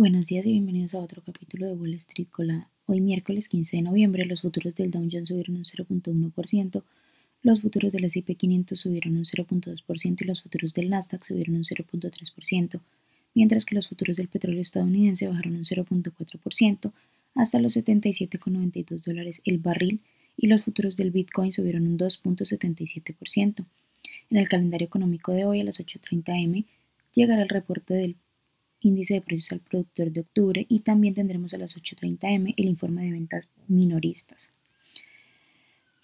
Buenos días y bienvenidos a otro capítulo de Wall Street Colada. Hoy miércoles 15 de noviembre los futuros del Dow Jones subieron un 0.1%, los futuros del S&P 500 subieron un 0.2% y los futuros del Nasdaq subieron un 0.3%, mientras que los futuros del petróleo estadounidense bajaron un 0.4% hasta los 77,92 dólares el barril y los futuros del Bitcoin subieron un 2.77%. En el calendario económico de hoy a las 8.30 am llegará el reporte del índice de precios al productor de octubre y también tendremos a las 8.30 am el informe de ventas minoristas.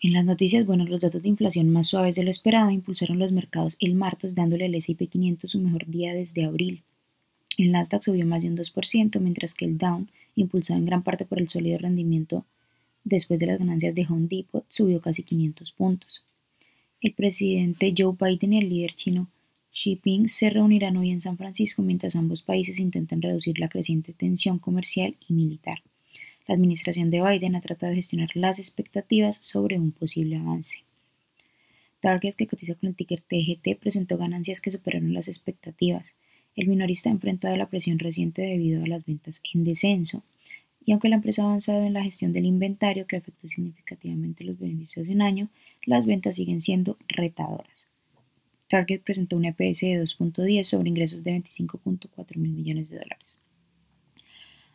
En las noticias, bueno, los datos de inflación más suaves de lo esperado impulsaron los mercados el martes dándole al S&P 500 su mejor día desde abril. El Nasdaq subió más de un 2%, mientras que el Dow, impulsado en gran parte por el sólido rendimiento después de las ganancias de Home Depot, subió casi 500 puntos. El presidente Joe Biden y el líder chino Xi Jinping se reunirán hoy en San Francisco mientras ambos países intentan reducir la creciente tensión comercial y militar. La administración de Biden ha tratado de gestionar las expectativas sobre un posible avance. Target, que cotiza con el ticker TGT, presentó ganancias que superaron las expectativas. El minorista ha enfrentado la presión reciente debido a las ventas en descenso. Y aunque la empresa ha avanzado en la gestión del inventario, que afectó significativamente los beneficios de un año, las ventas siguen siendo retadoras. Target presentó un EPS de 2.10 sobre ingresos de 25.4 mil millones de dólares.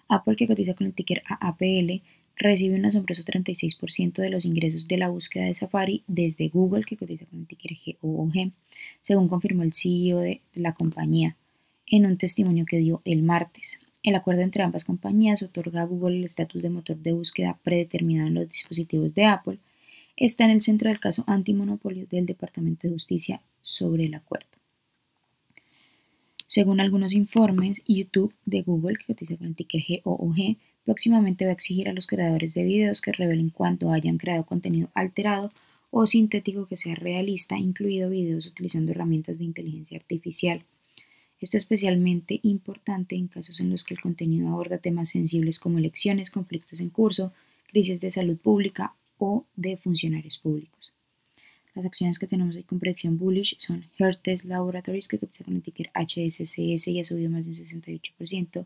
Apple, que cotiza con el ticker AAPL, recibe un asombroso 36% de los ingresos de la búsqueda de Safari desde Google, que cotiza con el ticker GOOG, según confirmó el CEO de la compañía en un testimonio que dio el martes. El acuerdo entre ambas compañías otorga a Google el estatus de motor de búsqueda predeterminado en los dispositivos de Apple. Está en el centro del caso antimonopolio del Departamento de Justicia sobre el acuerdo. Según algunos informes, YouTube de Google, que cotiza con el ticker GOOG, próximamente va a exigir a los creadores de videos que revelen cuánto hayan creado contenido alterado o sintético que sea realista, incluido videos utilizando herramientas de inteligencia artificial. Esto es especialmente importante en casos en los que el contenido aborda temas sensibles como elecciones, conflictos en curso, crisis de salud pública o de funcionarios públicos. Las acciones que tenemos con predicción bullish son Hertz Laboratories, que cotiza con el ticker HSCS y ha subido más de un 68%.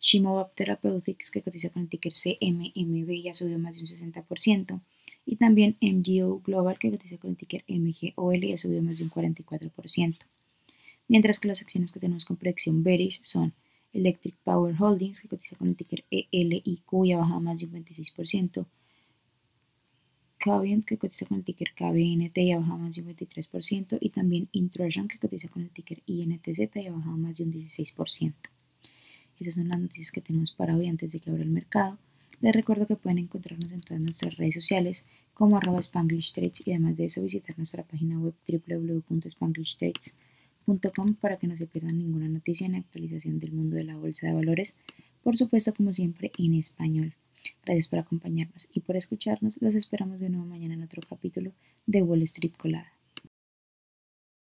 Shimobab Therapeutics, que cotiza con el ticker CMMB y ha subido más de un 60%. Y también MGO Global, que cotiza con el ticker MGOL y ha subido más de un 44%. Mientras que las acciones que tenemos con predicción bearish son Electric Power Holdings, que cotiza con el ticker ELIQ y ha bajado más de un 26%. Cavient, que cotiza con el ticker KBNT y ha bajado más de un 23%, y también Intrusion, que cotiza con el ticker INTZ y ha bajado más de un 16%. Esas son las noticias que tenemos para hoy antes de que abra el mercado. Les recuerdo que pueden encontrarnos en todas nuestras redes sociales como arroba Spanglish Trades y además de eso visitar nuestra página web www.spanglishtrades.com para que no se pierdan ninguna noticia ni actualización del mundo de la bolsa de valores, por supuesto como siempre en español. Gracias por acompañarnos y por escucharnos. Los esperamos de nuevo mañana en otro capítulo de Wall Street Colada.